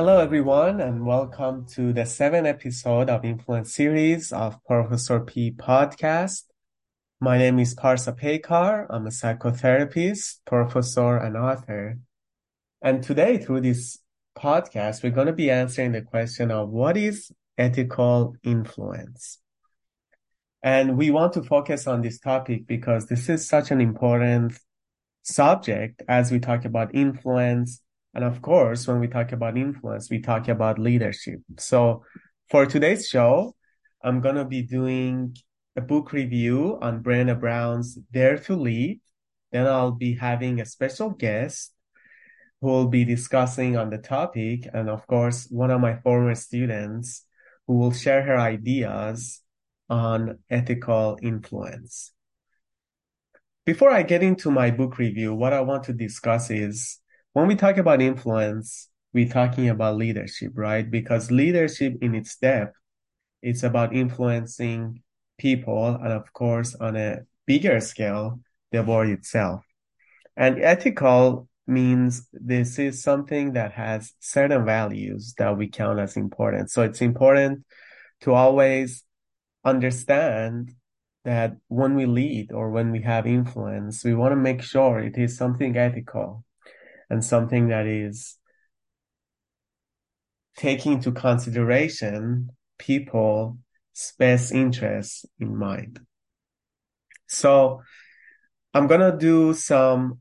Hello, everyone, and welcome to the seventh episode of Influence series of Professor P podcast. My name is Parsa Pekar. I'm a psychotherapist, professor, and author. And today, through this podcast, we're going to be answering the question of what is ethical influence? And we want to focus on this topic because this is such an important subject as we talk about influence and of course, when we talk about influence, we talk about leadership. So for today's show, I'm going to be doing a book review on Brené Brown's Dare to Lead. Then I'll be having a special guest who will be discussing on the topic. And of course, one of my former students who will share her ideas on ethical influence. Before I get into my book review, what I want to discuss is when we talk about influence, we're talking about leadership, right? Because leadership in its depth, it's about influencing people and of course on a bigger scale, the world itself. And ethical means this is something that has certain values that we count as important. So it's important to always understand that when we lead or when we have influence, we want to make sure it is something ethical and something that is taking into consideration people's best interests in mind. So I'm going to do some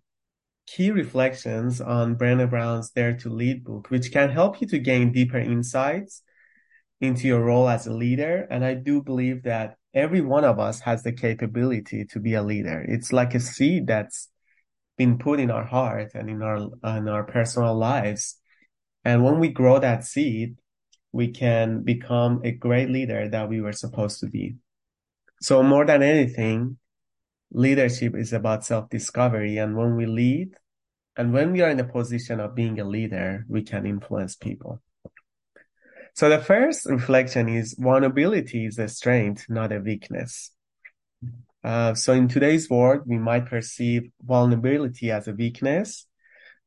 key reflections on Brené Brown's Dare to Lead book, which can help you to gain deeper insights into your role as a leader. And I do believe that every one of us has the capability to be a leader. It's like a seed that's been put in our heart and in our in our personal lives. And when we grow that seed, we can become a great leader that we were supposed to be. So more than anything, leadership is about self-discovery. And when we lead and when we are in a position of being a leader, we can influence people. So the first reflection is vulnerability is a strength, not a weakness. Uh, so in today's world, we might perceive vulnerability as a weakness,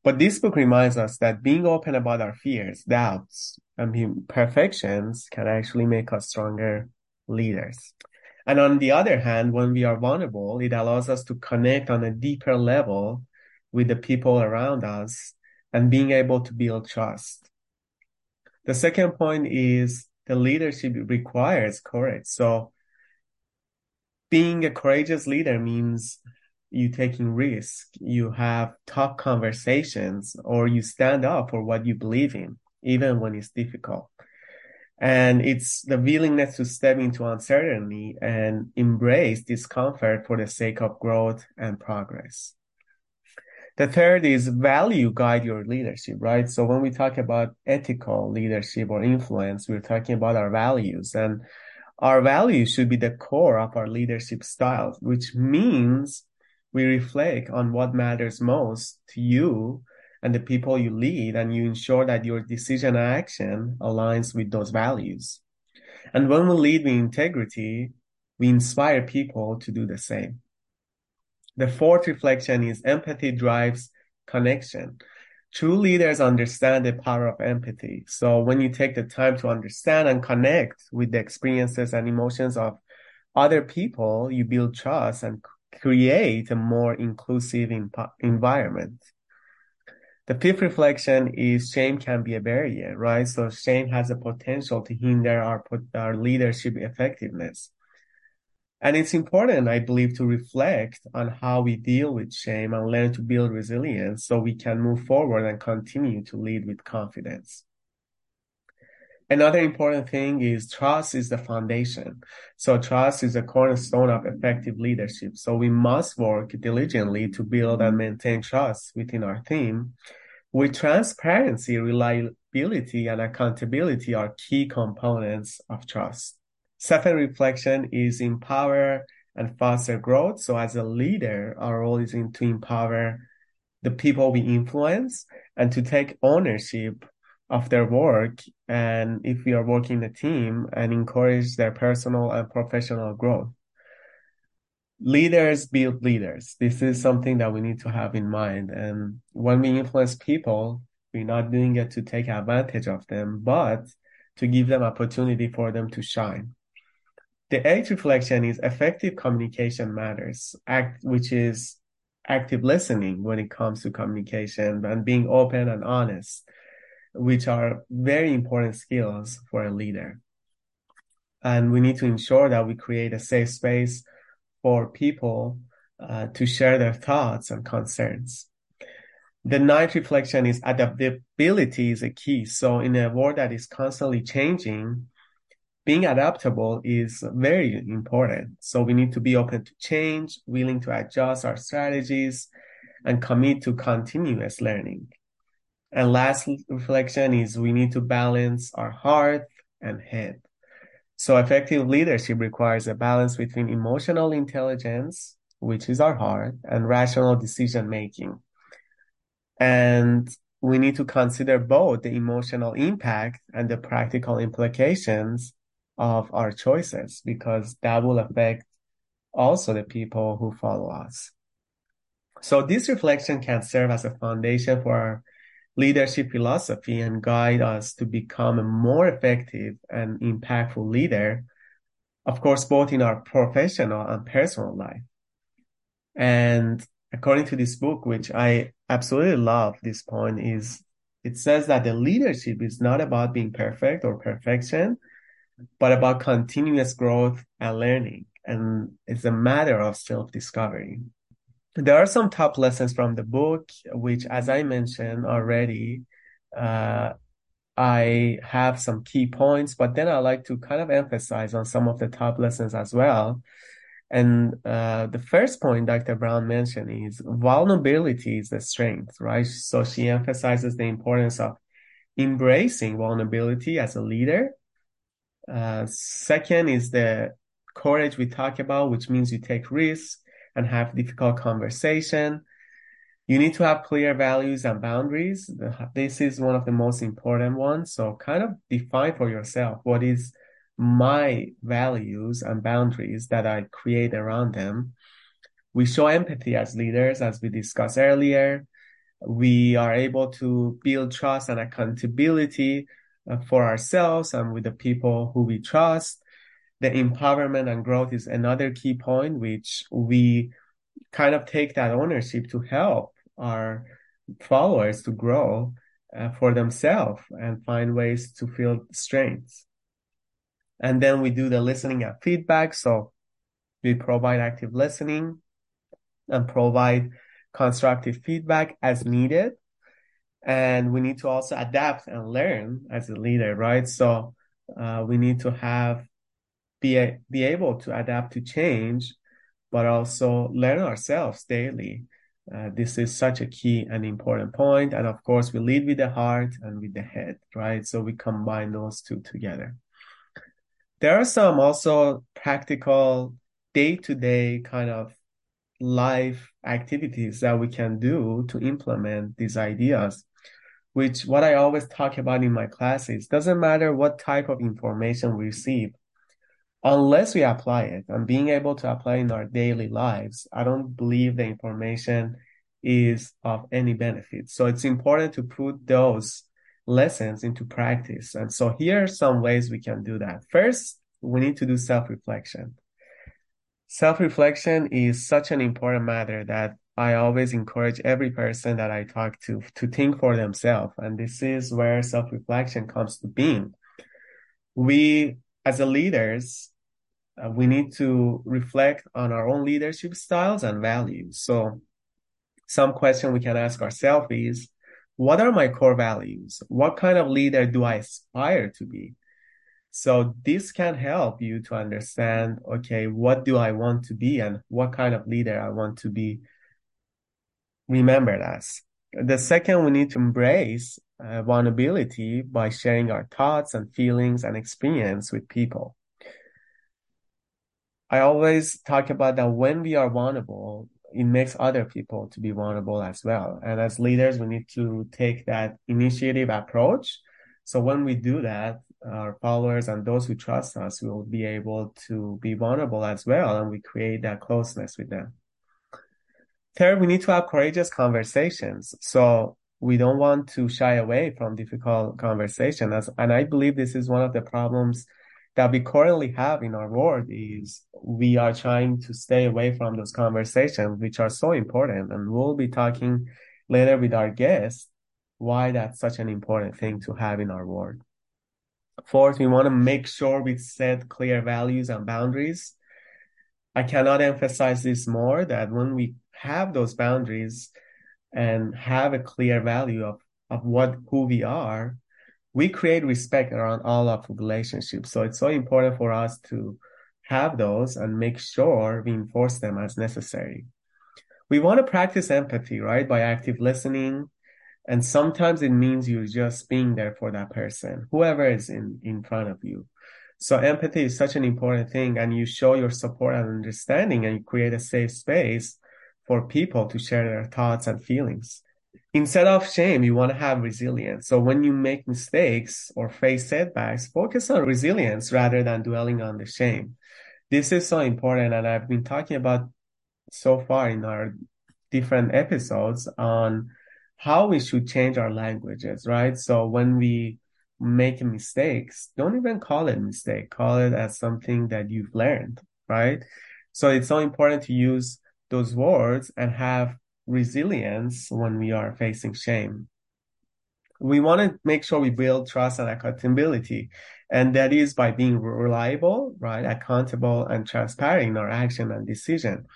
but this book reminds us that being open about our fears, doubts, and imperfections can actually make us stronger leaders. And on the other hand, when we are vulnerable, it allows us to connect on a deeper level with the people around us and being able to build trust. The second point is the leadership requires courage. So being a courageous leader means you taking risk, you have tough conversations, or you stand up for what you believe in, even when it's difficult. And it's the willingness to step into uncertainty and embrace discomfort for the sake of growth and progress. The third is value guide your leadership, right? So when we talk about ethical leadership or influence, we're talking about our values and our values should be the core of our leadership style, which means we reflect on what matters most to you and the people you lead, and you ensure that your decision and action aligns with those values. And when we lead with integrity, we inspire people to do the same. The fourth reflection is empathy drives connection. True leaders understand the power of empathy. So when you take the time to understand and connect with the experiences and emotions of other people, you build trust and create a more inclusive environment. The fifth reflection is shame can be a barrier, right? So shame has a potential to hinder our, our leadership effectiveness. And it's important, I believe, to reflect on how we deal with shame and learn to build resilience so we can move forward and continue to lead with confidence. Another important thing is trust is the foundation. So trust is a cornerstone of effective leadership. So we must work diligently to build and maintain trust within our team. With transparency, reliability, and accountability are key components of trust. Second reflection is empower and foster growth. So as a leader, our role is in to empower the people we influence and to take ownership of their work. And if we are working a team and encourage their personal and professional growth. Leaders build leaders. This is something that we need to have in mind. And when we influence people, We're not doing it to take advantage of them, but to give them opportunity for them to shine. The eighth reflection is effective communication matters, act, which is active listening when it comes to communication and being open and honest, which are very important skills for a leader. And we need to ensure that we create a safe space for people uh, to share their thoughts and concerns. The ninth reflection is adaptability is a key. So in a world that is constantly changing, being adaptable is very important. So we need to be open to change, willing to adjust our strategies, and commit to continuous learning. And last reflection is we need to balance our heart and head. So effective leadership requires a balance between emotional intelligence, which is our heart, and rational decision making. And we need to consider both the emotional impact and the practical implications of our choices because that will affect also the people who follow us. So this reflection can serve as a foundation for our leadership philosophy and guide us to become a more effective and impactful leader, of course, both in our professional and personal life. And according to this book, which I absolutely love this point is it says that the leadership is not about being perfect or perfection, but about continuous growth and learning. And it's a matter of self-discovery. There are some top lessons from the book, which, as I mentioned already, uh, I have some key points, but then I like to kind of emphasize on some of the top lessons as well. And uh, the first point Dr. Brown mentioned is vulnerability is the strength, right? So she emphasizes the importance of embracing vulnerability as a leader. Uh, second is the courage we talk about, which means you take risks and have difficult conversation. You need to have clear values and boundaries. This is one of the most important ones. So kind of define for yourself what is my values and boundaries that I create around them. We show empathy as leaders, as we discussed earlier. We are able to build trust and accountability uh, for ourselves and with the people who we trust. The empowerment and growth is another key point, which we kind of take that ownership to help our followers to grow uh, for themselves and find ways to feel strengths. And then we do the listening and feedback. So we provide active listening and provide constructive feedback as needed. And we need to also adapt and learn as a leader, right? So uh, we need to have be a, be able to adapt to change, but also learn ourselves daily. Uh, this is such a key and important point. And of course, we lead with the heart and with the head, right? So we combine those two together. There are some also practical day to day kind of life activities that we can do to implement these ideas, which what I always talk about in my classes doesn't matter what type of information we receive, unless we apply it and being able to apply in our daily lives, I don't believe the information is of any benefit. So it's important to put those lessons into practice. And so here are some ways we can do that. First, we need to do self-reflection. Self-reflection is such an important matter that I always encourage every person that I talk to to think for themselves. And this is where self-reflection comes to being. We, as a leaders, uh, we need to reflect on our own leadership styles and values. So some question we can ask ourselves is, what are my core values? What kind of leader do I aspire to be? So this can help you to understand, okay, what do I want to be and what kind of leader I want to be remembered as. The second, we need to embrace uh, vulnerability by sharing our thoughts and feelings and experience with people. I always talk about that when we are vulnerable, it makes other people to be vulnerable as well. And as leaders, we need to take that initiative approach. So when we do that, our followers and those who trust us will be able to be vulnerable as well. And we create that closeness with them. Third, we need to have courageous conversations. So we don't want to shy away from difficult conversation. As, and I believe this is one of the problems that we currently have in our world is we are trying to stay away from those conversations, which are so important. And we'll be talking later with our guests why that's such an important thing to have in our world. Fourth, we want to make sure we set clear values and boundaries. I cannot emphasize this more that when we have those boundaries and have a clear value of, of what who we are, we create respect around all of relationships. So it's so important for us to have those and make sure we enforce them as necessary. We want to practice empathy, right? By active listening. And sometimes it means you're just being there for that person, whoever is in, in front of you. So empathy is such an important thing and you show your support and understanding and you create a safe space for people to share their thoughts and feelings instead of shame, you want to have resilience. So when you make mistakes or face setbacks, focus on resilience rather than dwelling on the shame. This is so important. And I've been talking about so far in our different episodes on how we should change our languages, right? So when we make mistakes, don't even call it mistake. Call it as something that you've learned, right? So it's so important to use those words and have resilience when we are facing shame. We want to make sure we build trust and accountability. And that is by being reliable, right? Accountable and transparent in our action and decision.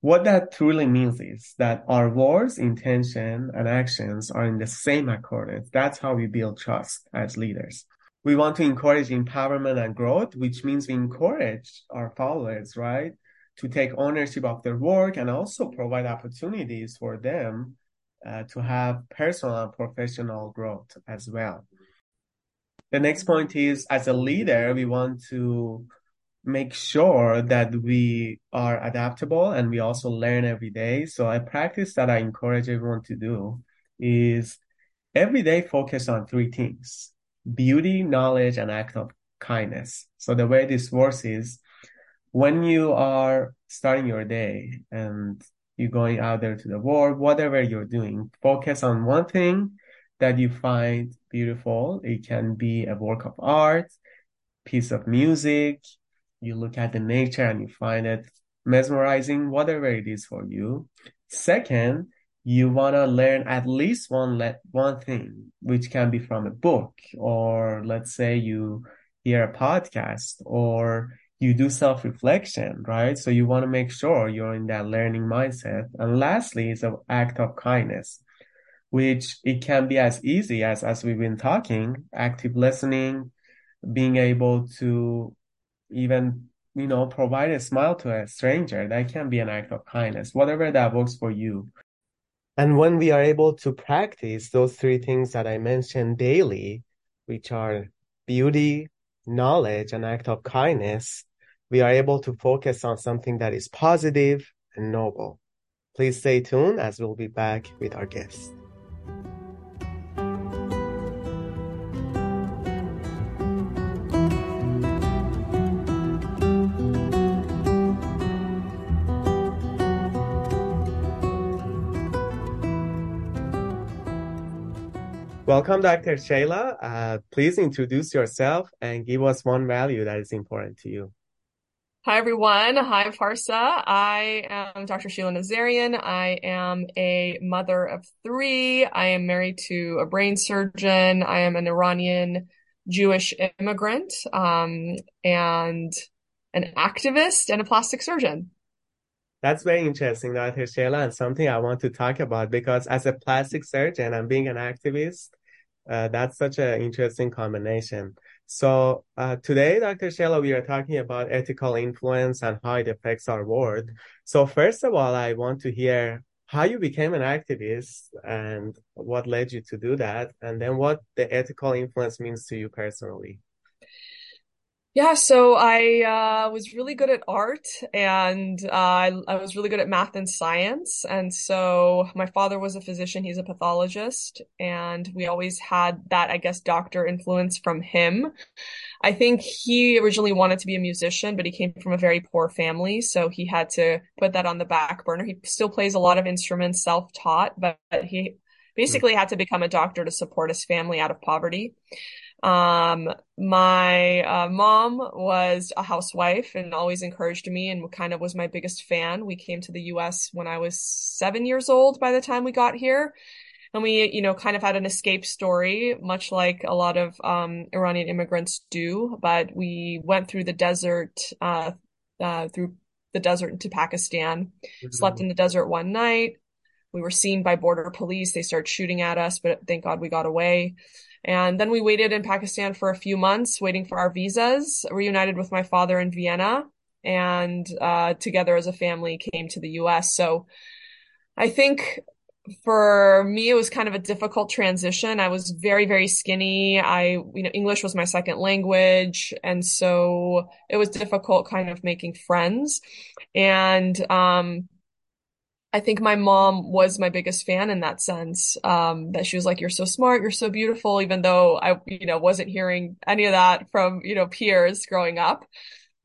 What that truly means is that our words, intention, and actions are in the same accordance. That's how we build trust as leaders. We want to encourage empowerment and growth, which means we encourage our followers, right? To take ownership of their work and also provide opportunities for them uh, to have personal and professional growth as well. The next point is as a leader, we want to make sure that we are adaptable and we also learn every day. So a practice that I encourage everyone to do is every day focus on three things, beauty, knowledge, and act of kindness. So the way this works is when you are starting your day and you're going out there to the world, whatever you're doing, focus on one thing that you find beautiful. It can be a work of art, piece of music. You look at the nature and you find it mesmerizing, whatever it is for you. Second, you want to learn at least one le- one thing, which can be from a book, or let's say you hear a podcast, or you do self reflection, right? So you want to make sure you're in that learning mindset. And lastly, is an act of kindness, which it can be as easy as, as we've been talking, active listening, being able to even, you know, provide a smile to a stranger. That can be an act of kindness, whatever that works for you. And when we are able to practice those three things that I mentioned daily, which are beauty, knowledge, and act of kindness, we are able to focus on something that is positive and noble. Please stay tuned as we'll be back with our guest. Welcome, Dr. Sheila. Uh, please introduce yourself and give us one value that is important to you. Hi, everyone. Hi, Parsa. I am Dr. Sheila Nazarian. I am a mother of three. I am married to a brain surgeon. I am an Iranian Jewish immigrant um, and an activist and a plastic surgeon. That's very interesting, Dr. Sheila, and something I want to talk about because as a plastic surgeon and being an activist, uh, that's such an interesting combination. So uh, today, Dr. Sheila, we are talking about ethical influence and how it affects our world. So first of all, I want to hear how you became an activist and what led you to do that, and then what the ethical influence means to you personally. Yeah, so I uh, was really good at art and uh, I, I, was really good at math and science. And so my father was a physician, he's a pathologist, and we always had that, I guess, doctor influence from him. I think he originally wanted to be a musician, but he came from a very poor family, so he had to put that on the back burner. He still plays a lot of instruments self-taught, but he basically had to become a doctor to support his family out of poverty. Um, my uh, mom was a housewife and always encouraged me and kind of was my biggest fan. We came to the US when I was seven years old by the time we got here. And we, you know, kind of had an escape story, much like a lot of um, Iranian immigrants do. But we went through the desert, uh, uh, through the desert into Pakistan, mm-hmm. slept in the desert one night. We were seen by border police. They started shooting at us, but thank God we got away. And then we waited in Pakistan for a few months, waiting for our visas, reunited with my father in Vienna, and uh, together as a family came to the US. So I think for me, it was kind of a difficult transition. I was very, very skinny. I, you know, English was my second language. And so it was difficult kind of making friends. And, um, I think my mom was my biggest fan in that sense. Um, that she was like, you're so smart, you're so beautiful, even though I, you know, wasn't hearing any of that from, you know, peers growing up.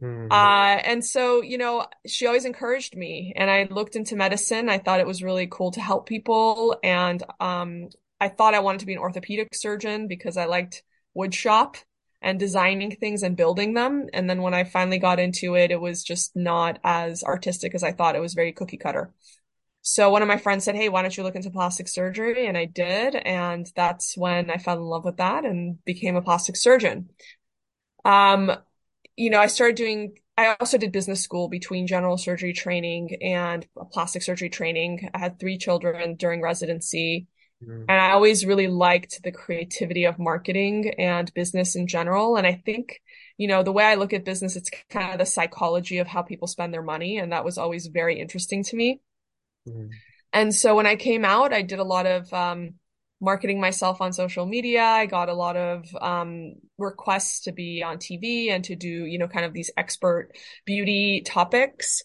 Mm-hmm. Uh, and so, you know, she always encouraged me and I looked into medicine. I thought it was really cool to help people. And, um, I thought I wanted to be an orthopedic surgeon because I liked wood shop and designing things and building them. And then when I finally got into it, it was just not as artistic as I thought. It was very cookie cutter. So one of my friends said, Hey, why don't you look into plastic surgery? And I did. And that's when I fell in love with that and became a plastic surgeon. Um, you know, I started doing, I also did business school between general surgery training and plastic surgery training. I had three children during residency. Mm. And I always really liked the creativity of marketing and business in general. And I think, you know, the way I look at business, it's kind of the psychology of how people spend their money. And that was always very interesting to me. Mm. And so when I came out, I did a lot of, um, marketing myself on social media. I got a lot of um, requests to be on TV and to do, you know, kind of these expert beauty topics.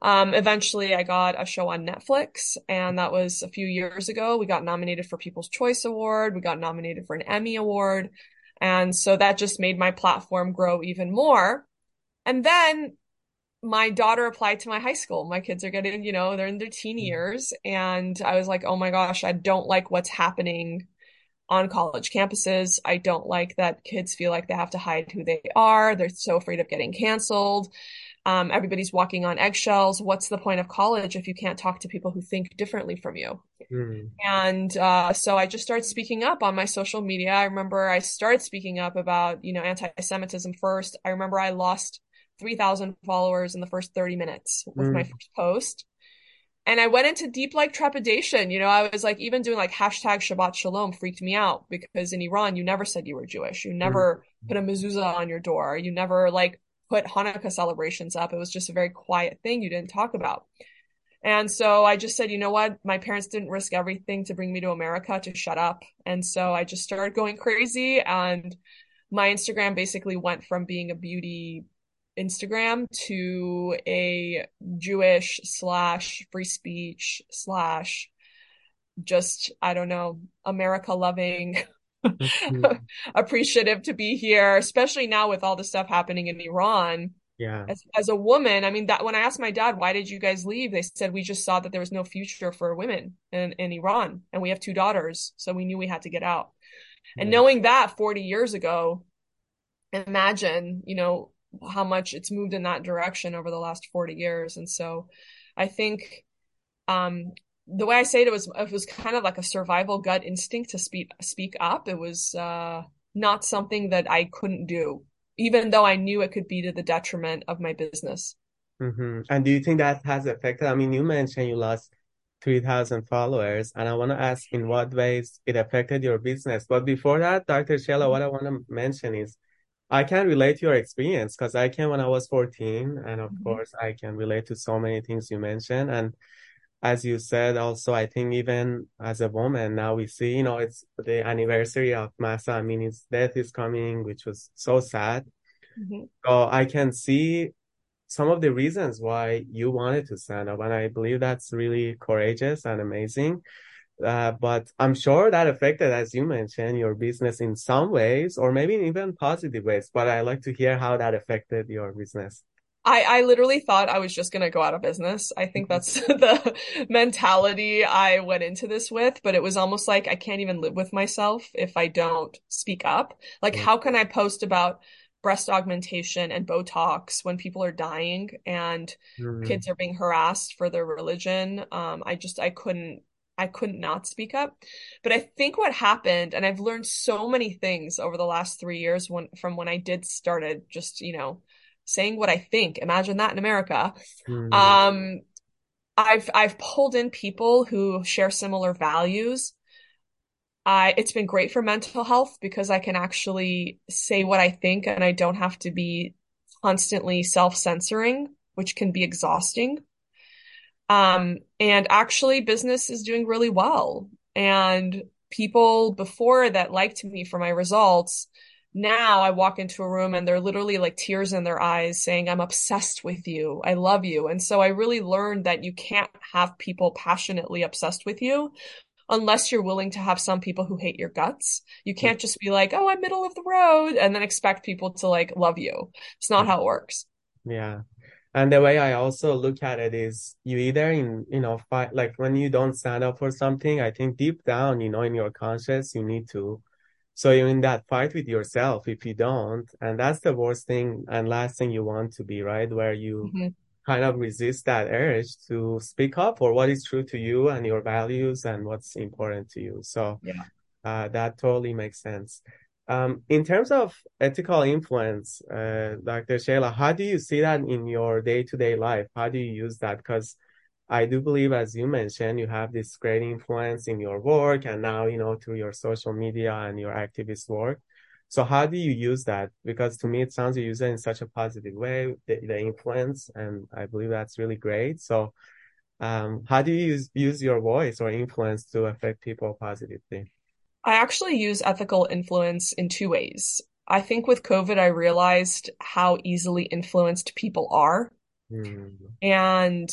Um, eventually, I got a show on Netflix, and that was a few years ago. We got nominated for People's Choice Award. We got nominated for an Emmy Award. And so that just made my platform grow even more. And then my daughter applied to my high school. My kids are getting, you know, they're in their teen mm-hmm. years. And I was like, oh my gosh, I don't like what's happening on college campuses. I don't like that kids feel like they have to hide who they are. They're so afraid of getting canceled. Um, everybody's walking on eggshells. What's the point of college if you can't talk to people who think differently from you? Mm. And uh, so I just started speaking up on my social media. I remember I started speaking up about, you know, anti-Semitism first. I remember I lost 3,000 followers in the first 30 minutes with mm. my first post. And I went into deep like trepidation. You know, I was like, even doing like hashtag Shabbat Shalom freaked me out because in Iran, you never said you were Jewish. You never mm. put a mezuzah on your door. You never like put Hanukkah celebrations up. It was just a very quiet thing you didn't talk about. And so I just said, you know what? My parents didn't risk everything to bring me to America to shut up. And so I just started going crazy and my Instagram basically went from being a beauty Instagram to a Jewish slash free speech slash just, I don't know, America loving, appreciative to be here, especially now with all the stuff happening in Iran. Yeah. As, as a woman, I mean, that when I asked my dad, why did you guys leave? They said, we just saw that there was no future for women in, in Iran and we have two daughters. So we knew we had to get out. And knowing that 40 years ago, imagine, you know, how much it's moved in that direction over the last 40 years. And so I think um, the way I say it, it was it was kind of like a survival gut instinct to speak speak up. It was uh, not something that I couldn't do, even though I knew it could be to the detriment of my business. Mm-hmm. And do you think that has affected? I mean, you mentioned you lost 3,000 followers, and I want to ask in what ways it affected your business. But before that, Dr. Sheila, what I want to mention is I can relate to your experience because I came when I was 14. And of mm-hmm. course, I can relate to so many things you mentioned. And as you said, also, I think even as a woman, now we see, you know, it's the anniversary of Mahsa Amini's death is coming, which was so sad. Mm-hmm. So I can see some of the reasons why you wanted to stand up. And I believe that's really courageous and amazing. Uh, but I'm sure that affected, as you mentioned, your business in some ways, or maybe even positive ways. But I like to hear how that affected your business. I, I literally thought I was just going to go out of business. I think that's the mentality I went into this with, but it was almost like I can't even live with myself if I don't speak up. Like, how can I post about breast augmentation and Botox when people are dying and Mm, kids are being harassed for their religion? Um, I just, I couldn't, I couldn't not speak up. But I think what happened, and I've learned so many things over the last three years when, from when I did started just, you know, saying what I think. Imagine that in America. mm, Um, I've I've pulled in people who share similar values. I it's been great for mental health because I can actually say what I think and I don't have to be constantly self-censoring, which can be exhausting. Um, and actually business is doing really well. And people before that liked me for my results, now I walk into a room and they're literally like tears in their eyes saying, I'm obsessed with you. I love you. And so I really learned that you can't have people passionately obsessed with you unless you're willing to have some people who hate your guts. You can't just be like, oh, I'm middle of the road and then expect people to like love you. It's not how it works. yeah. And the way I also look at it is you either in, you know, fight, like when you don't stand up for something, I think deep down, you know, in your conscience, you need to. So you're in that fight with yourself if you don't. And that's the worst thing and last thing you want to be, right? Where you Mhm. kind of resist that urge to speak up for what is true to you and your values and what's important to you. So Yeah. uh, that totally makes sense. Um, in terms of ethical influence, uh, Dr. Sheila, how do you see that in your day-to-day life? How do you use that? Because I do believe, as you mentioned, you have this great influence in your work and now, you know, through your social media and your activist work. So how do you use that? Because to me, it sounds you use it in such a positive way, the, the influence, and I believe that's really great. So, um, how do you use, use your voice or influence to affect people positively? I actually use ethical influence in two ways. I think with COVID, I realized how easily influenced people are. Hmm. And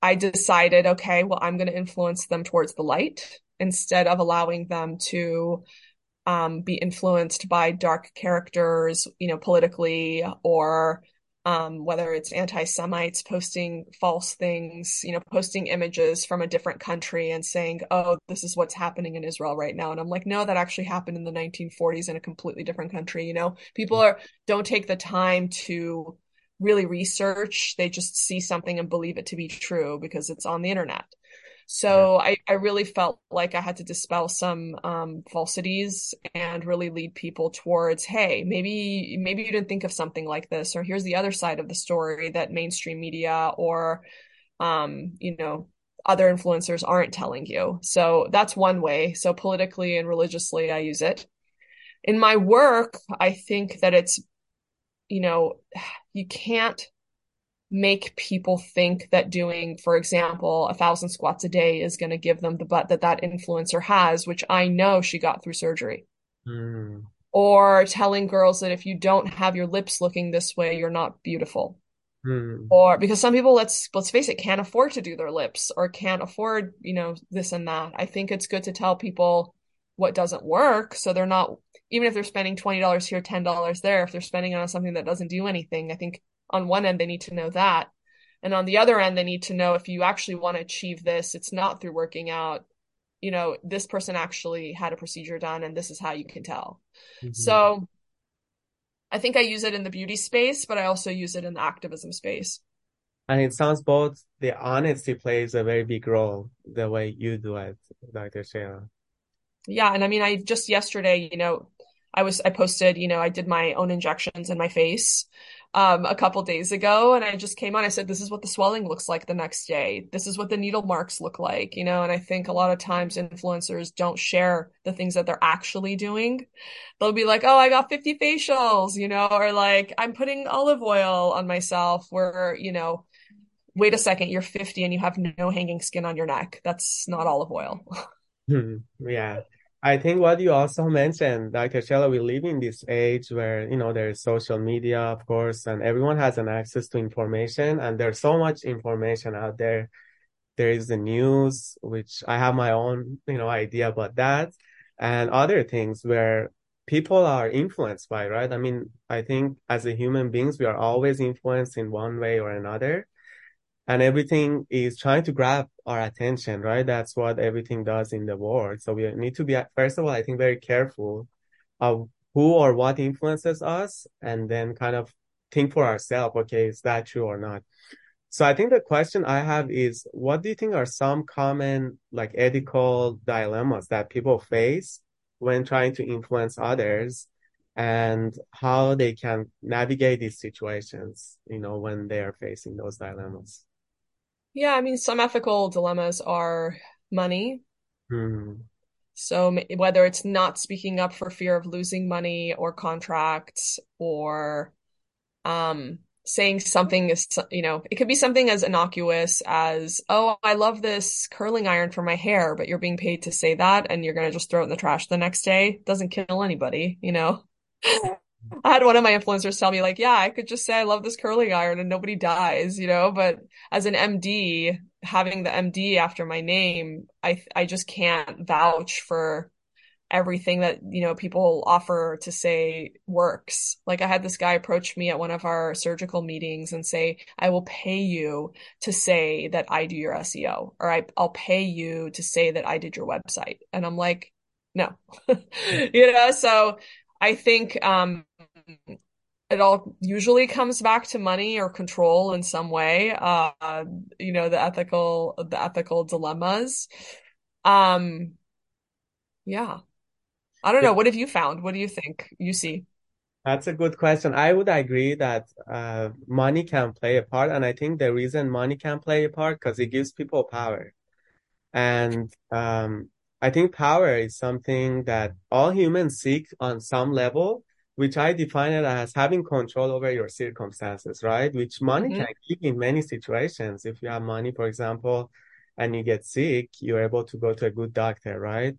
I decided, okay, well, I'm going to influence them towards the light instead of allowing them to um, be influenced by dark characters, you know, politically or um, whether it's anti-Semites posting false things, you know, posting images from a different country and saying, oh, this is what's happening in Israel right now. And I'm like, no, that actually happened in the 1940s in a completely different country. You know, people are don't take the time to really research. They just see something and believe it to be true because it's on the internet. So I, I really felt like I had to dispel some um, falsities and really lead people towards, hey, maybe maybe you didn't think of something like this, or here's the other side of the story that mainstream media or um, you know, other influencers aren't telling you. So that's one way. So politically and religiously, I use it. In my work, I think that it's, you know, you can't make people think that doing, for example, a thousand squats a day is going to give them the butt that that influencer has, which I know she got through surgery. Hmm. Or telling girls that if you don't have your lips looking this way, you're not beautiful. Hmm. Or because some people, let's let's face it, can't afford to do their lips or can't afford, you know, this and that. I think it's good to tell people what doesn't work so they're not even if they're spending $20 here, $10 there, if they're spending it on something that doesn't do anything, I think on one end they need to know that. And on the other end, they need to know if you actually want to achieve this, it's not through working out. You know, this person actually had a procedure done and this is how you can tell. Mhm. So I think I use it in the beauty space, but I also use it in the activism space. And it sounds both the honesty plays a very big role the way you do it, Dr. Sheila. Yeah, and I mean, I just yesterday, you know, I was I posted, you know, I did my own injections in my face um a couple days ago and I just came on I said this is what the swelling looks like the next day. This is what the needle marks look like, you know, and I think a lot of times influencers don't share the things that they're actually doing. They'll be like, "Oh, I got 50 facials," you know, or like, "I'm putting olive oil on myself," where, you know, wait a second, you're 50 and you have no hanging skin on your neck. That's not olive oil. Hmm. Yeah. I think what you also mentioned, Dr. Sheila, we live in this age where, you know, there's social media, of course, and everyone has an access to information, and there's so much information out there. There is the news, which I have my own, you know, idea about that, and other things where people are influenced by, right? I mean, I think as a human beings, we are always influenced in one way or another. And everything is trying to grab our attention, right? That's what everything does in the world. So we need to be, first of all, I think very careful of who or what influences us and then kind of think for ourselves, okay, is that true or not? So I think the question I have is, what do you think are some common like ethical dilemmas that people face when trying to influence others and how they can navigate these situations, you know, when they are facing those dilemmas? Yeah, I mean, some ethical dilemmas are money. Hmm. So whether it's not speaking up for fear of losing money or contracts or um saying something is you know it could be something as innocuous as oh I love this curling iron for my hair but you're being paid to say that and you're going to just throw it in the trash the next day doesn't kill anybody you know I had one of my influencers tell me like yeah I could just say I love this curling iron and nobody dies you know? But as an MD having the MD after my name I I just can't vouch for everything that you know people offer to say works. Like i had this guy approach me at one of our surgical meetings and say i will pay you to say that i do your seo or I, i'll pay you to say that i did your website. And i'm like no. You know? So i think um it all usually comes back to money or control in some way uh you know the ethical the ethical dilemmas um yeah I don't know. What have you found? What do you think you see? That's a good question. I would agree that uh, money can play a part, and I think the reason money can play a part because it gives people power. And um, I think power is something that all humans seek on some level, which I define it as having control over your circumstances, right? Which money hmm can give in many situations. If you have money, for example, and you get sick, you're able to go to a good doctor, right?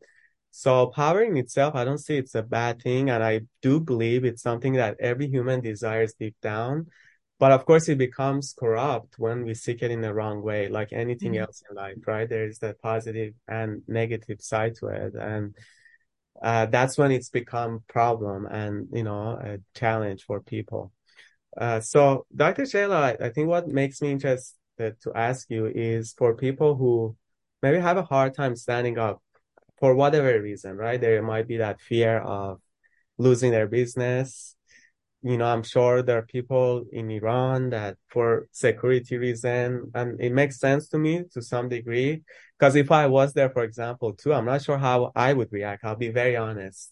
So power in itself, I don't see it's a bad thing, and I do believe it's something that every human desires deep down. But of course, it becomes corrupt when we seek it in the wrong way, like anything else in life, right? There is the positive and negative side to it, and uh, that's when it's become problem and you know a challenge for people. Uh, so, Dr. Sheila, I, I think what makes me interested to ask you is for people who maybe have a hard time standing up for whatever reason, right? There might be that fear of losing their business. You know, I'm sure there are people in Iran that for security reason, and it makes sense to me to some degree. Because if I was there, for example, too, I'm not sure how I would react. I'll be very honest.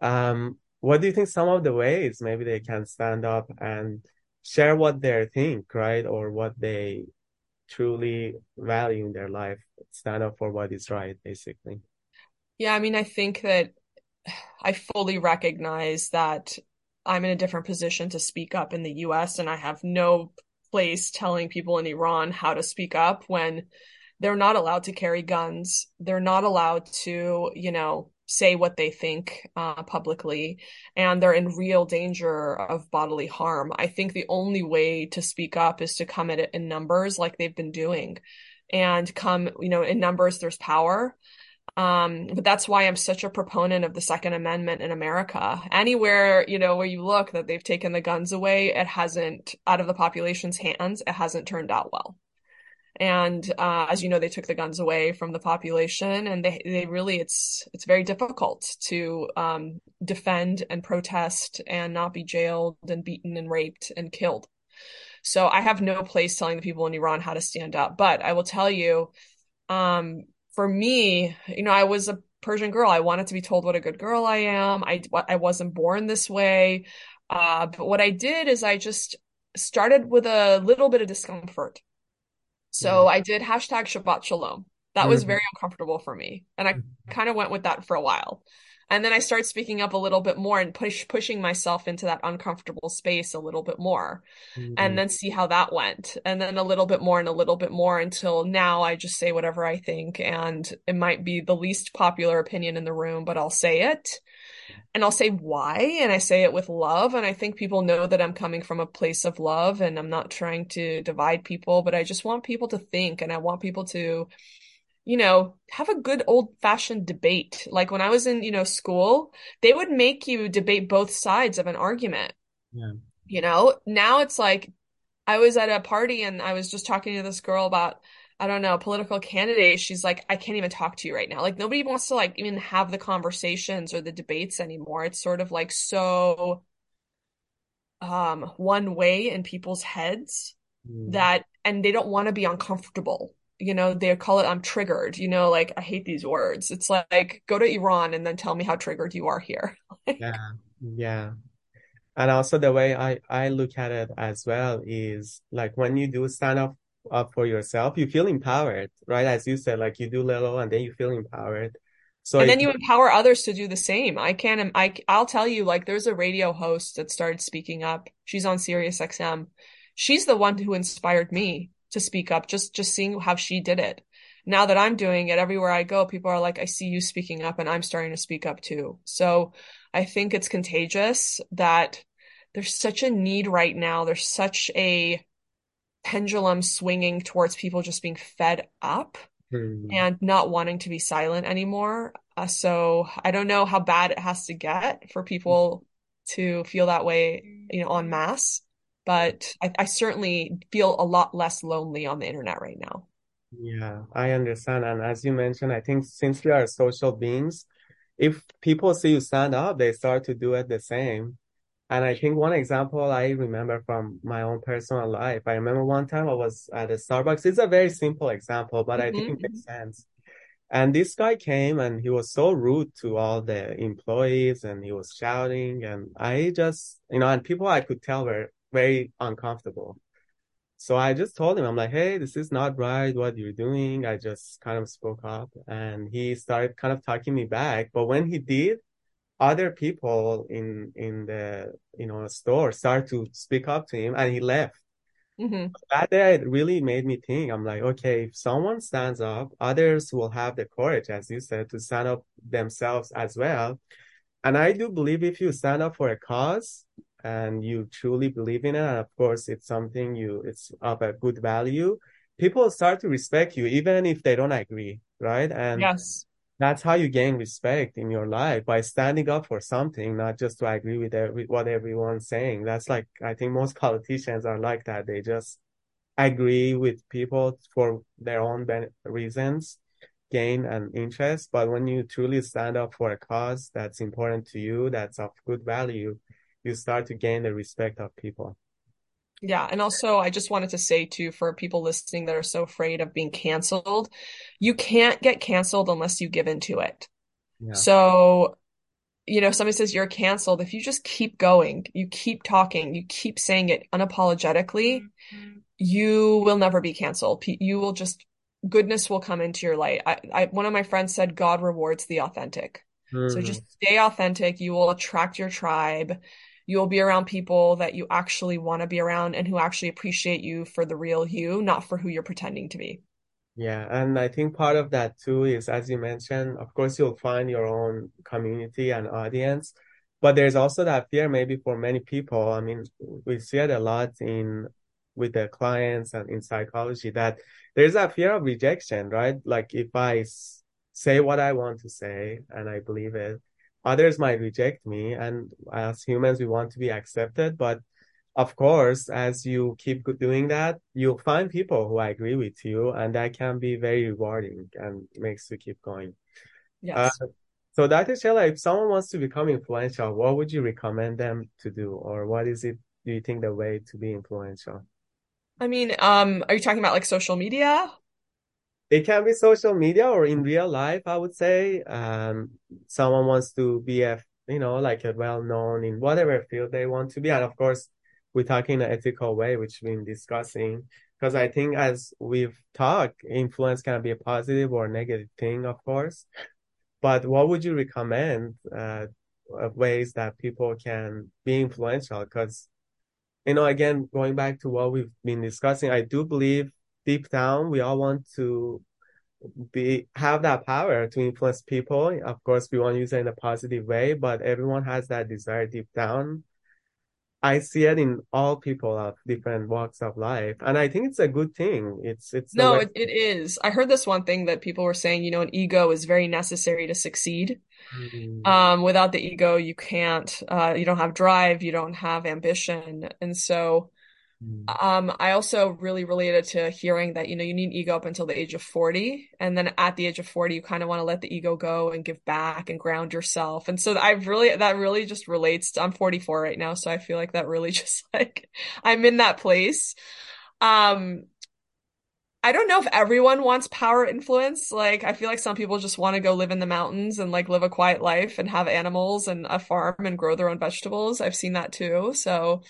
Um, what do you think some of the ways maybe they can stand up and share what they think, right? Or what they truly value in their life, stand up for what is right, basically. Yeah, I mean, I think that I fully recognize that I'm in a different position to speak up in the US, and I have no place telling people in Iran how to speak up when they're not allowed to carry guns. They're not allowed to, you know, say what they think uh, publicly, and they're in real danger of bodily harm. I think the only way to speak up is to come at it in numbers like they've been doing. And come, you know, in numbers, there's power. Um, but that's why I'm such a proponent of the Second Amendment in America. Anywhere, you know, where you look that they've taken the guns away, it hasn't, out of the population's hands, it hasn't turned out well. And uh, as you know, they took the guns away from the population, and they they really it's it's very difficult to um, defend and protest and not be jailed and beaten and raped and killed. So I have no place telling the people in Iran how to stand up, but I will tell you, um, for me, you know, I was a Persian girl. I wanted to be told what a good girl I am. I I wasn't born this way. Uh, but what I did is I just started with a little bit of discomfort. So Mm-hmm. I did hashtag Shabbat Shalom. That was very uncomfortable for me. And I kind of went with that for a while. And then I start speaking up a little bit more and push pushing myself into that uncomfortable space a little bit more. And Mm-hmm. then see how that went. And then a little bit more and a little bit more until now I just say whatever I think. And it might be the least popular opinion in the room, but I'll say it and I'll say why, and I say it with love. And I think people know that I'm coming from a place of love and I'm not trying to divide people, but I just want people to think and I want people to, you know, have a good old-fashioned debate. Like when I was in, you know, school, they would make you debate both sides of an argument. Yeah. You know, now it's like I was at a party and I was just talking to this girl about, I don't know, political candidate. She's like, I can't even talk to you right now. Like nobody wants to like even have the conversations or the debates anymore. It's sort of like so um one way in people's heads Mm. that and they don't want to be uncomfortable. You know, they call it I'm triggered. You know, like I hate these words. It's like go to Iran and then tell me how triggered you are here. Yeah. Yeah. And also the way I, I look at it as well is like when you do stand up up for yourself, you feel empowered, right? As you said, like you do little and then you feel empowered. So And then you empower others to do the same. I can't. I, I'll tell you, like, there's a radio host that started speaking up. She's on Sirius XM. She's the one who inspired me to speak up, just, just seeing how she did it. Now that I'm doing it, everywhere I go, people are like, I see you speaking up and I'm starting to speak up too. So I think it's contagious that there's such a need right now. There's such a pendulum swinging towards people just being fed up Hmm. and not wanting to be silent anymore. Uh, so I don't know how bad it has to get for people to feel that way, you know, en masse, but I, I certainly feel a lot less lonely on the internet right now. Yeah, I understand. And as you mentioned, I think since we are social beings, if people see you stand up, they start to do it the same. And I think one example I remember from my own personal life, I remember one time I was at a Starbucks. It's a very simple example, but I think it makes hmm sense. And this guy came and he was so rude to all the employees and he was shouting. And I just, you know, and people I could tell were very uncomfortable. So I just told him, I'm like, hey, this is not right, what you're doing. I just kind of spoke up and he started kind of talking me back. But when he did, other people in in the you know store started to speak up to him and he left. hmm That day it really made me think. I'm like, okay, if someone stands up, others will have the courage, as you said, to stand up themselves as well. And I do believe if you stand up for a cause and you truly believe in it, and of course it's something you it's of a good value, people start to respect you even if they don't agree, right? And Yes. that's how you gain respect in your life by standing up for something, not just to agree with every, what everyone's saying. That's like I think most politicians are like that. They just agree with people for their own ben- reasons gain and interest. But when you truly stand up for a cause that's important to you, that's of good value, you start to gain the respect of people. Yeah. And also, I just wanted to say too, for people listening that are so afraid of being canceled, you can't get canceled unless you give into it. Yeah. So you know, somebody says you're canceled, if you just keep going, you keep talking, you keep saying it unapologetically, you will never be canceled. You will just, goodness will come into your light. I, I, one of my friends said God rewards the authentic. So Mm, just stay authentic. You will attract your tribe. You will be around people that you actually want to be around and who actually appreciate you for the real you, not for who you're pretending to be. yeah. And I think part of that too is, as you mentioned, of course, you'll find your own community and audience, but there's also that fear maybe for many people. I mean, we see it a lot in with the clients and in psychology that there's that fear of rejection, right? Like if I say what I want to say and I believe it, others might reject me. And as humans, we want to be accepted, but Of course, as you keep doing that, you'll find people who agree with you, and that can be very rewarding and makes you keep going. Uh, Yes. so Dr. Sheila, if someone wants to become influential, what would you recommend them to do, or what is it do you think the way to be influential? I mean, um, are you talking about like social media? It can be social media or in real life, I would say. Um, someone wants to be a, you know, like a well-known in whatever field they want to be. And of course, we're talking in an ethical way, which we've been discussing. Because I think as we've talked, influence can be a positive or negative thing, of course. But what would you recommend, uh, ways that people can be influential? Because, you know, again, going back to what we've been discussing, I do believe deep down we all want to be have that power to influence people. Of course, we want to use it in a positive way, but everyone has that desire deep down. I see it in all people of different walks of life, and I think it's a good thing. It's it's No, way. it, it is. I heard this one thing that people were saying, you know, an ego is very necessary to succeed. Mm, Um, without the ego, you can't, uh, you don't have drive, you don't have ambition. And so, um, I also really related to hearing that, you know, you need ego up until the age of 40. And then at the age of 40, you kind of want to let the ego go and give back and ground yourself. And so I've really, that really just relates to, I'm 44 right now. So I feel like that really just like, I'm in that place. Um, I don't know if everyone wants power influence. Like, I feel like some people just want to go live in the mountains and like live a quiet life and have animals and a farm and grow their own vegetables. I've seen that too. So,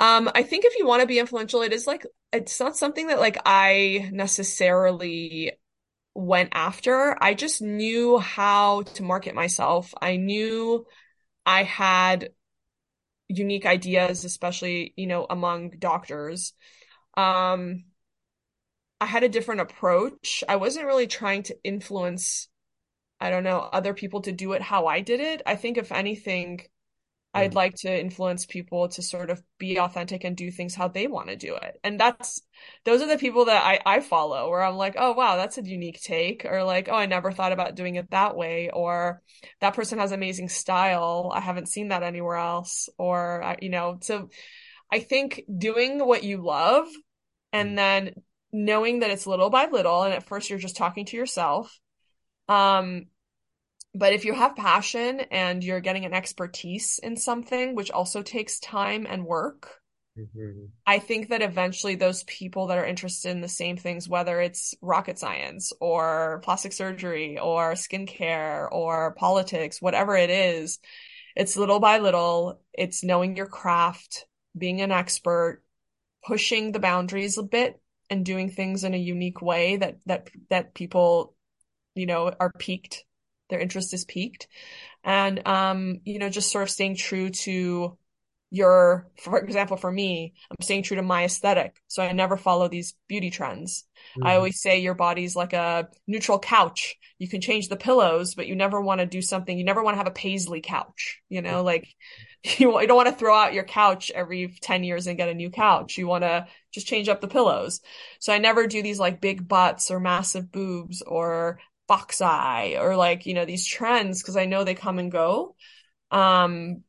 um, I think if you want to be influential, it is like it's not something that like I necessarily went after. I just knew how to market myself. I knew I had unique ideas, especially, you know, among doctors. Um, I had a different approach. I wasn't really trying to influence, I don't know, other people to do it how I did it. I think if anything, I'd mm, like to influence people to sort of be authentic and do things how they want to do it. And that's those are the people that I I follow where I'm like, "Oh, wow, that's a unique take," or like, "Oh, I never thought about doing it that way," or that person has amazing style. I haven't seen that anywhere else, or you know, so I think doing what you love mm, and then knowing that it's little by little and at first you're just talking to yourself um but if you have passion and you're getting an expertise in something which also takes time and work mhm, I think that eventually those people that are interested in the same things, whether it's rocket science or plastic surgery or skincare or politics, whatever it is, it's little by little, it's knowing your craft, being an expert, pushing the boundaries a bit and doing things in a unique way that that that people, you know, are piqued, their interest is piqued. And um, you know, just sort of staying true to your, for example, for me, I'm staying true to my aesthetic. So I never follow these beauty trends. I mhm, always say your body's like a neutral couch. You can change the pillows, but you never want to do something. You never want to have a paisley couch, you know, like you, you don't want to throw out your couch every 10 years and get a new couch. You want to just change up the pillows. So I never do these like big butts or massive boobs or fox eye or like, you know, these trends because I know they come and go. Um,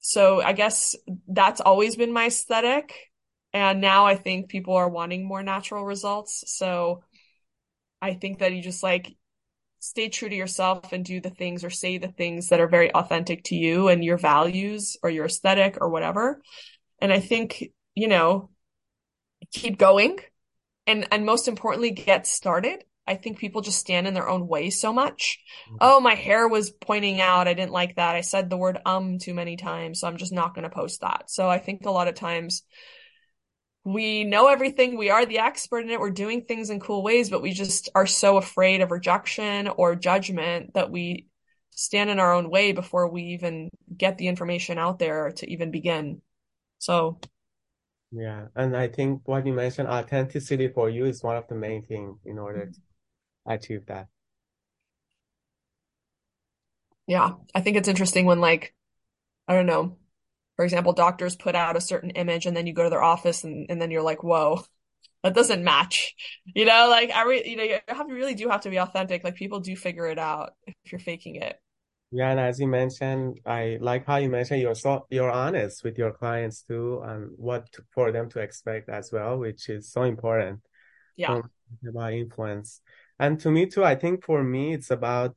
so I guess that's always been my aesthetic. And now I think people are wanting more natural results. So I think that you just like stay true to yourself and do the things or say the things that are very authentic to you and your values or your aesthetic or whatever. And I think, you know, keep going and and most importantly get started. I think people just stand in their own way so much. mhm. Oh, my hair was pointing out. I didn't like that. I said the word um too many times, so I'm just not going to post that. So I think a lot of times we know everything. We are the expert in it. We're doing things in cool ways, but we just are so afraid of rejection or judgment that we stand in our own way before we even get the information out there to even begin. So, Yeah, and I think what you mentioned, authenticity for you is one of the main things in order to achieve that. yeah, I think it's interesting when like, I don't know, for example, doctors put out a certain image and then you go to their office and, and then you're like, whoa, that doesn't match. You know, like I re you know, you have you really do have to be authentic. Like people do figure it out if you're faking it. Yeah, and as you mentioned, I like how you mentioned you're so you're honest with your clients too, and what to, for them to expect as well, which is so important Yeah. when we talk about influence. And to me too, I think for me it's about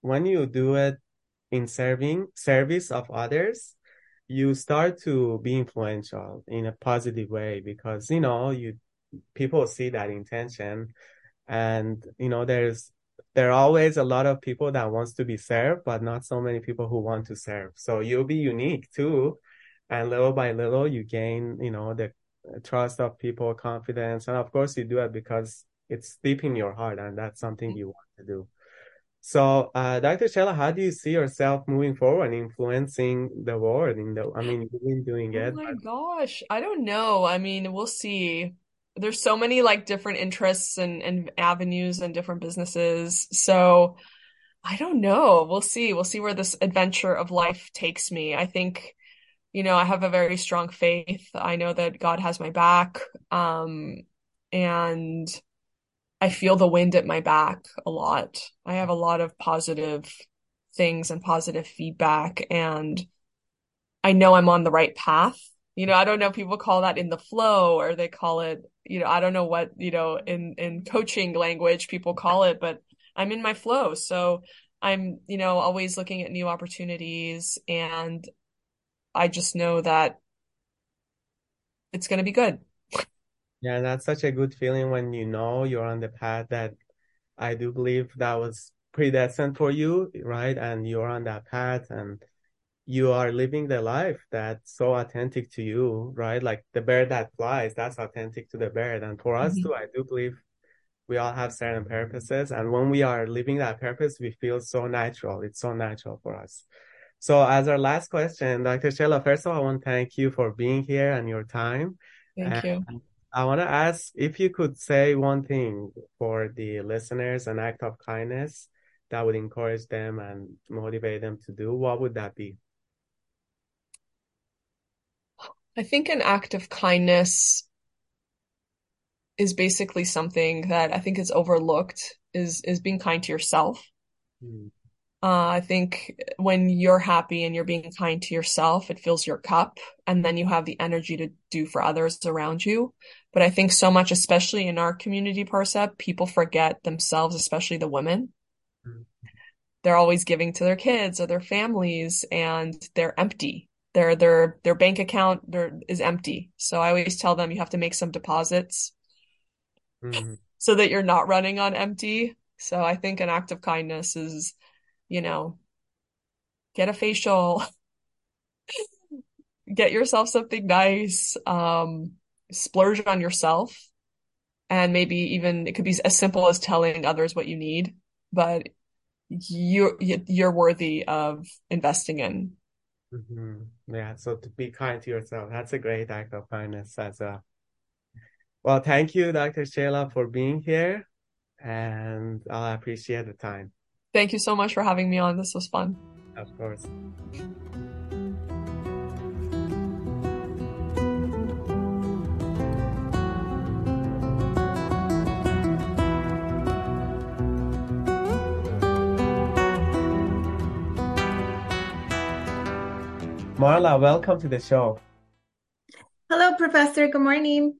when you do it in serving service of others, you start to be influential in a positive way because you know you people see that intention. And you know there's there are always a lot of people that wants to be served but not so many people who want to serve. So you'll be unique too. And little by little you gain you know the trust of people confidence. And of course you do it because it's deep in your heart and that's something you want to do so uh, dr Sheila, how do you see yourself moving forward influencing the world in the i mean you've been doing it. Oh my but gosh. I don't know. I mean, we'll see. There's so many like different interests and, and avenues and different businesses. So I don't know. We'll see. We'll see where this adventure of life takes me. I think you know, I have a very strong faith. I know that God has my back. Um, and I feel the wind at my back a lot. I have a lot of positive things and positive feedback and I know I'm on the right path. You know, I don't know people call that in the flow or they call it, you know, I don't know what, you know, in in coaching language people call it, but I'm in my flow. So I'm, you know, always looking at new opportunities and I just know that it's going to be good. Yeah, that's such a good feeling when you know you're on the path that I do believe that was predestined for you, right? And you're on that path and you are living the life that's so authentic to you, right? Like the bird that flies, that's authentic to the bird. And for us Mhm. too, I do believe we all have certain purposes. And when we are living that purpose, we feel so natural. It's so natural for us. So as our last question, Dr. Sheila, first of all, I want to thank you for being here and your time. Thank And you. I want to ask if you could say one thing for the listeners, an act of kindness that would encourage them and motivate them to do, what would that be? I think an act of kindness is basically something that I think is overlooked is is being kind to yourself. Mm, Uh, I think when you're happy and you're being kind to yourself, it fills your cup, and then you have the energy to do for others around you. But I think so much, especially in our community, Parsep, people forget themselves, especially the women. mm, They're always giving to their kids or their families, and they're empty. Their their their bank account is empty. So I always tell them you have to make some deposits mm, so that you're not running on empty. So I think an act of kindness is, you know, get a facial, get yourself something nice, um, splurge on yourself, and maybe even it could be as simple as telling others what you need, but you're you're worthy of investing in. mhm. Yeah, so to be kind to yourself, that's a great act of kindness as well. Well, thank you, Dr. Sheila, for being here, and I appreciate the time, Thank you so much for having me on. This was fun. of course. Marla, welcome to the show. Hello, Professor. Good morning.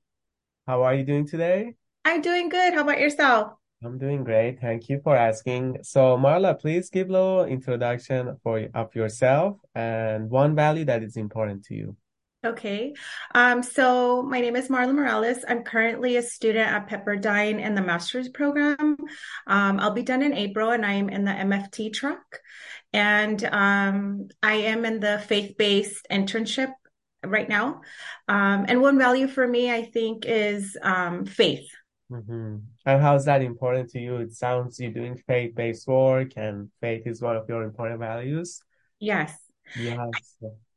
How are you doing today? I'm doing good. How about yourself? I'm doing great. Thank you for asking. So, Marla, please give a little introduction for of yourself and one value that is important to you. Okay. Um, so my name is Marla Morales. I'm currently a student at Pepperdine in the master's program. Um, I'll be done in April and I'm in the MFT track. And um, I am in the faith-based internship right now. Um, and one value for me, I think, is um, faith. Hmm And how is that important to you? It sounds you're doing faith-based work, and faith is one of your important values. Yes. Yes.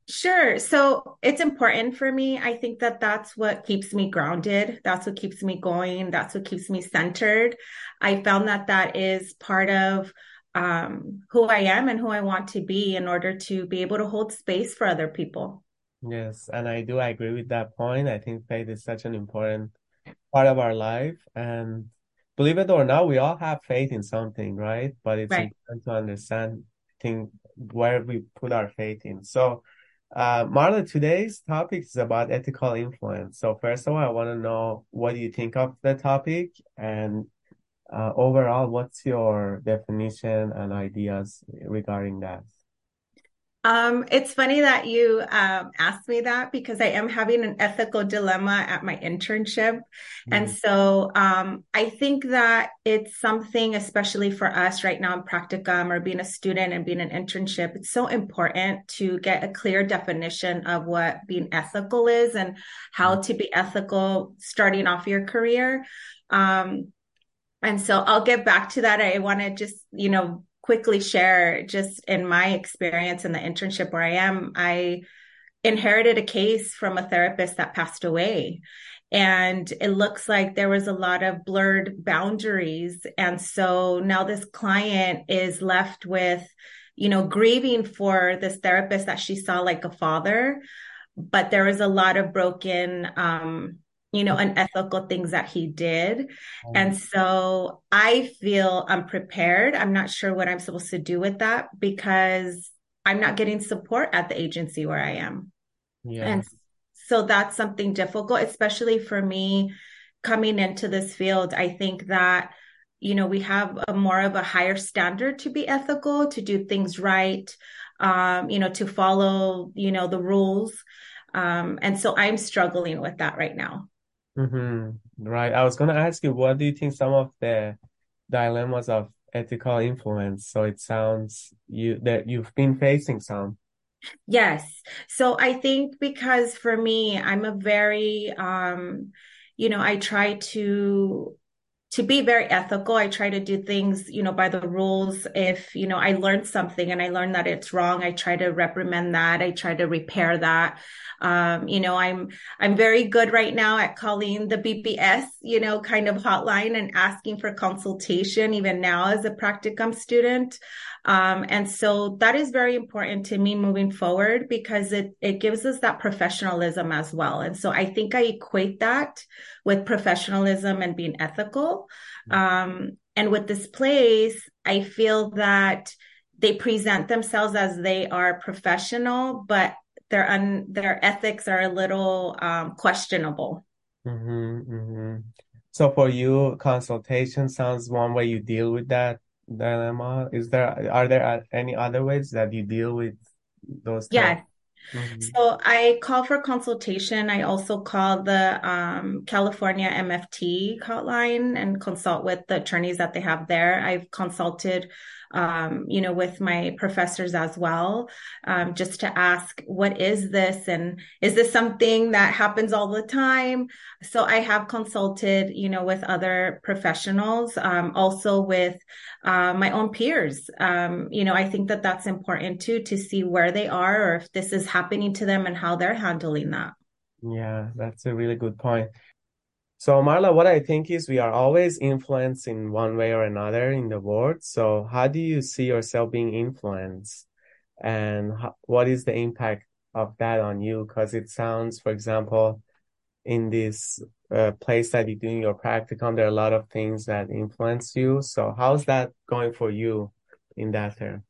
Sure. So it's important for me. I think that that's what keeps me grounded. That's what keeps me going. That's what keeps me centered. I found that that is part of um, who I am and who I want to be in order to be able to hold space for other people. Yes, and I do agree with that point. I think faith is such an important part of our life, and believe it or not, we all have faith in something, right? But it's Right. important to understand, think, where we put our faith in. So, uh, Marla, today's topic is about ethical influence. So, first of all, I want to know what do you think of the topic, and uh, overall, what's your definition and ideas regarding that? Um, it's funny that you um, asked me that because I am having an ethical dilemma at my internship. And Mm, so um, I think that it's something, especially for us right now in practicum or being a student and being an internship, it's so important to get a clear definition of what being ethical is and how to be ethical starting off your career. Um, and so I'll get back to that. I want to just, you know, quickly share just in my experience in the internship where I am, I inherited a case from a therapist that passed away. And it looks like there was a lot of blurred boundaries. And so now this client is left with, you know, grieving for this therapist that she saw like a father, but there was a lot of broken, um, you know, unethical things that he did. Mm. And so I feel unprepared. I'm not sure what I'm supposed to do with that because I'm not getting support at the agency where I am. Yeah. And so that's something difficult, especially for me coming into this field. I think that, you know, we have a more of a higher standard to be ethical, to do things right, um, you know, to follow, you know, the rules. Um, and so I'm struggling with that right now. Mm-hmm. Right. I was going to ask you, what do you think some of the dilemmas of ethical influence? So it sounds you that you've been facing some. Yes. So I think because for me, I'm a very, um, you know, I try to to be very ethical i try to do things you know by the rules. If you know i learned something and i learned that it's wrong i try to reprimand that. I try to repair that. Um, you know i'm i'm very good right now at calling the BBS you know kind of hotline and asking for consultation even now as a practicum student. Um, and so that is very important to me moving forward because it it gives us that professionalism as well. And so i think i equate that with professionalism and being ethical. Mm-hmm. Um, and with this place, I feel that they present themselves as they are professional, but their un- their ethics are a little um, questionable. Mm-hmm, mm-hmm. So for you, consultation sounds one way you deal with that dilemma. Is there are there any other ways that you deal with those? Yes. Mm-hmm. So I call for consultation. I also call the um, California MFT hotline and consult with the attorneys that they have there. I've consulted um, you know, with my professors as well, um, just to ask, what is this? And is this something that happens all the time? So I have consulted, you know, with other professionals, um, also with uh, my own peers. Um, you know, I think that that's important too, to see where they are or if this is happening to them and how they're handling that. Yeah, that's a really good point. So Marla, what I think is we are always influenced in one way or another in the world. So how do you see yourself being influenced and what is the impact of that on you? Because it sounds, for example, in this uh, place that you're doing your practicum, there are a lot of things that influence you. So how's that going for you in that term?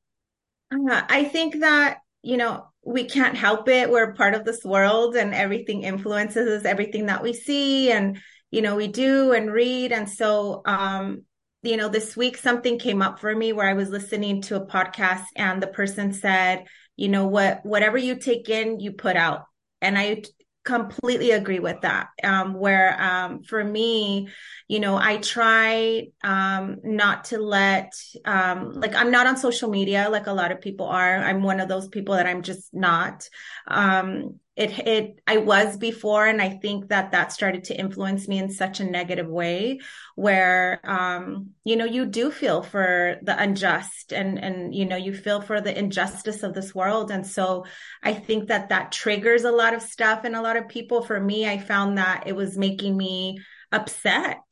Uh, I think that, you know, we can't help it. We're part of this world and everything influences us everything that we see. And you know, we do and read. And so, um, you know, this week something came up for me where I was listening to a podcast and the person said, you know, what, whatever you take in, you put out. And I completely agree with that. Um, where, um, for me, you know, I try, um, not to let, um, like I'm not on social media like a lot of people are. I'm one of those people that I'm just not. Um, it it I was before and I think that that started to influence me in such a negative way where um you know you do feel for the unjust and and you know you feel for the injustice of this world. And so I think that that triggers a lot of stuff in a lot of people. For me I found that it was making me upset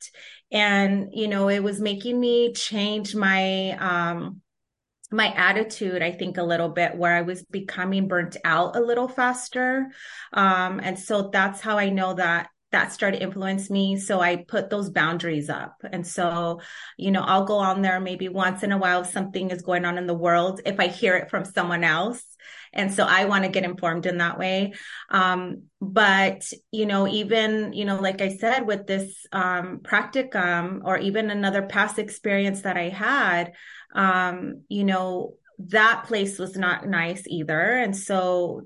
and you know it was making me change my um my attitude, I think, a little bit where I was becoming burnt out a little faster. Um, and so that's how I know that that started to influence me. So I put those boundaries up. And so, you know, I'll go on there maybe once in a while if something is going on in the world, if I hear it from someone else. And so I want to get informed in that way. Um, but, you know, even, you know, like I said, with this, um, practicum or even another past experience that I had, um, you know, that place was not nice either. And so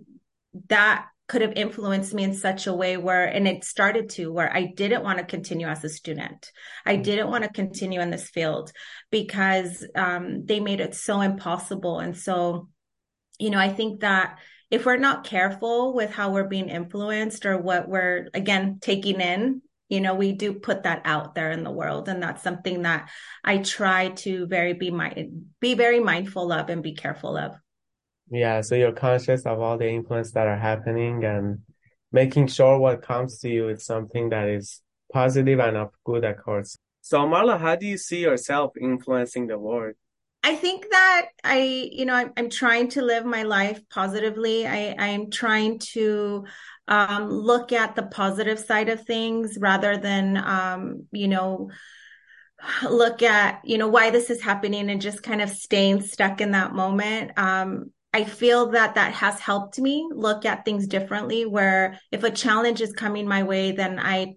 that could have influenced me in such a way where, and it started to, where I didn't want to continue as a student. I mm-hmm. didn't want to continue in this field because um, they made it so impossible. And so, you know, I think that if we're not careful with how we're being influenced or what we're, again, taking in you know we do put that out there in the world and that's something that i try to very be my be very mindful of and be careful of. Yeah so you're conscious of all the influence that are happening and making sure what comes to you is something that is positive and of good accords so marla how do you see yourself influencing the world? I think that I, you know, I'm, I'm trying to live my life positively. I, I'm trying to um, look at the positive side of things rather than, um, you know, look at, you know, why this is happening and just kind of staying stuck in that moment. Um, I feel that that has helped me look at things differently. Where if a challenge is coming my way, then I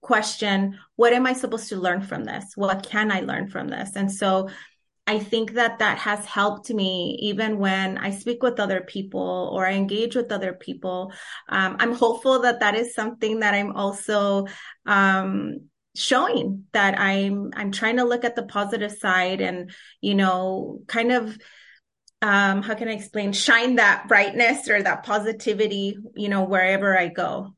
question, what am I supposed to learn from this? What can I learn from this? And so I think that that has helped me even when I speak with other people or I engage with other people. Um, I'm hopeful that that is something that I'm also um, showing that I'm I'm trying to look at the positive side and you know kind of um, how can I explain shine that brightness or that positivity you know wherever I go.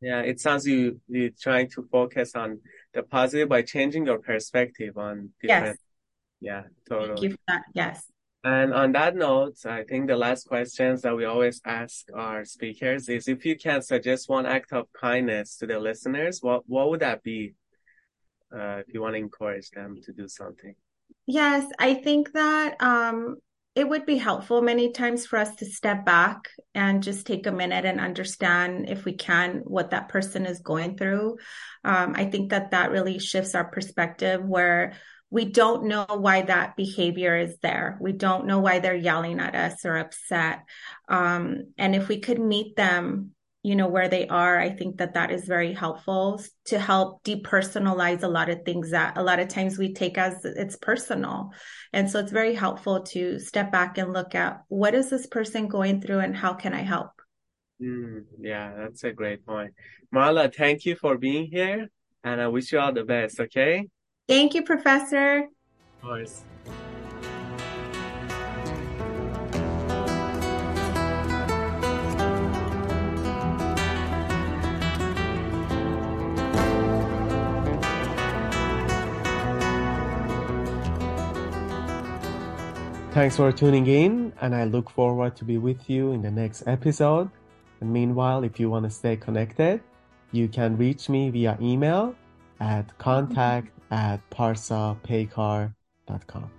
Yeah, it sounds you you trying to focus on the positive by changing your perspective on different. Yes. Yeah, totally. Thank you for that. Yes. And on that note, I think the last questions that we always ask our speakers is if you can suggest one act of kindness to the listeners, what what would that be? Uh, if you want to encourage them to do something. Yes, I think that um, it would be helpful many times for us to step back and just take a minute and understand if we can what that person is going through um, i think that that really shifts our perspective where we don't know why that behavior is there. We don't know why they're yelling at us or upset. Um, and if we could meet them you know where they are i think that that is very helpful to help depersonalize a lot of things that a lot of times we take as it's personal. And so it's very helpful to step back and look at what is this person going through and how can i help? Mm, yeah that's a great point. Marla thank you for being here and i wish you all the best okay thank you professor of course Thanks for tuning in, and I look forward to be with you in the next episode. And meanwhile, if you want to stay connected, you can reach me via email at contact at parsapaycar.com.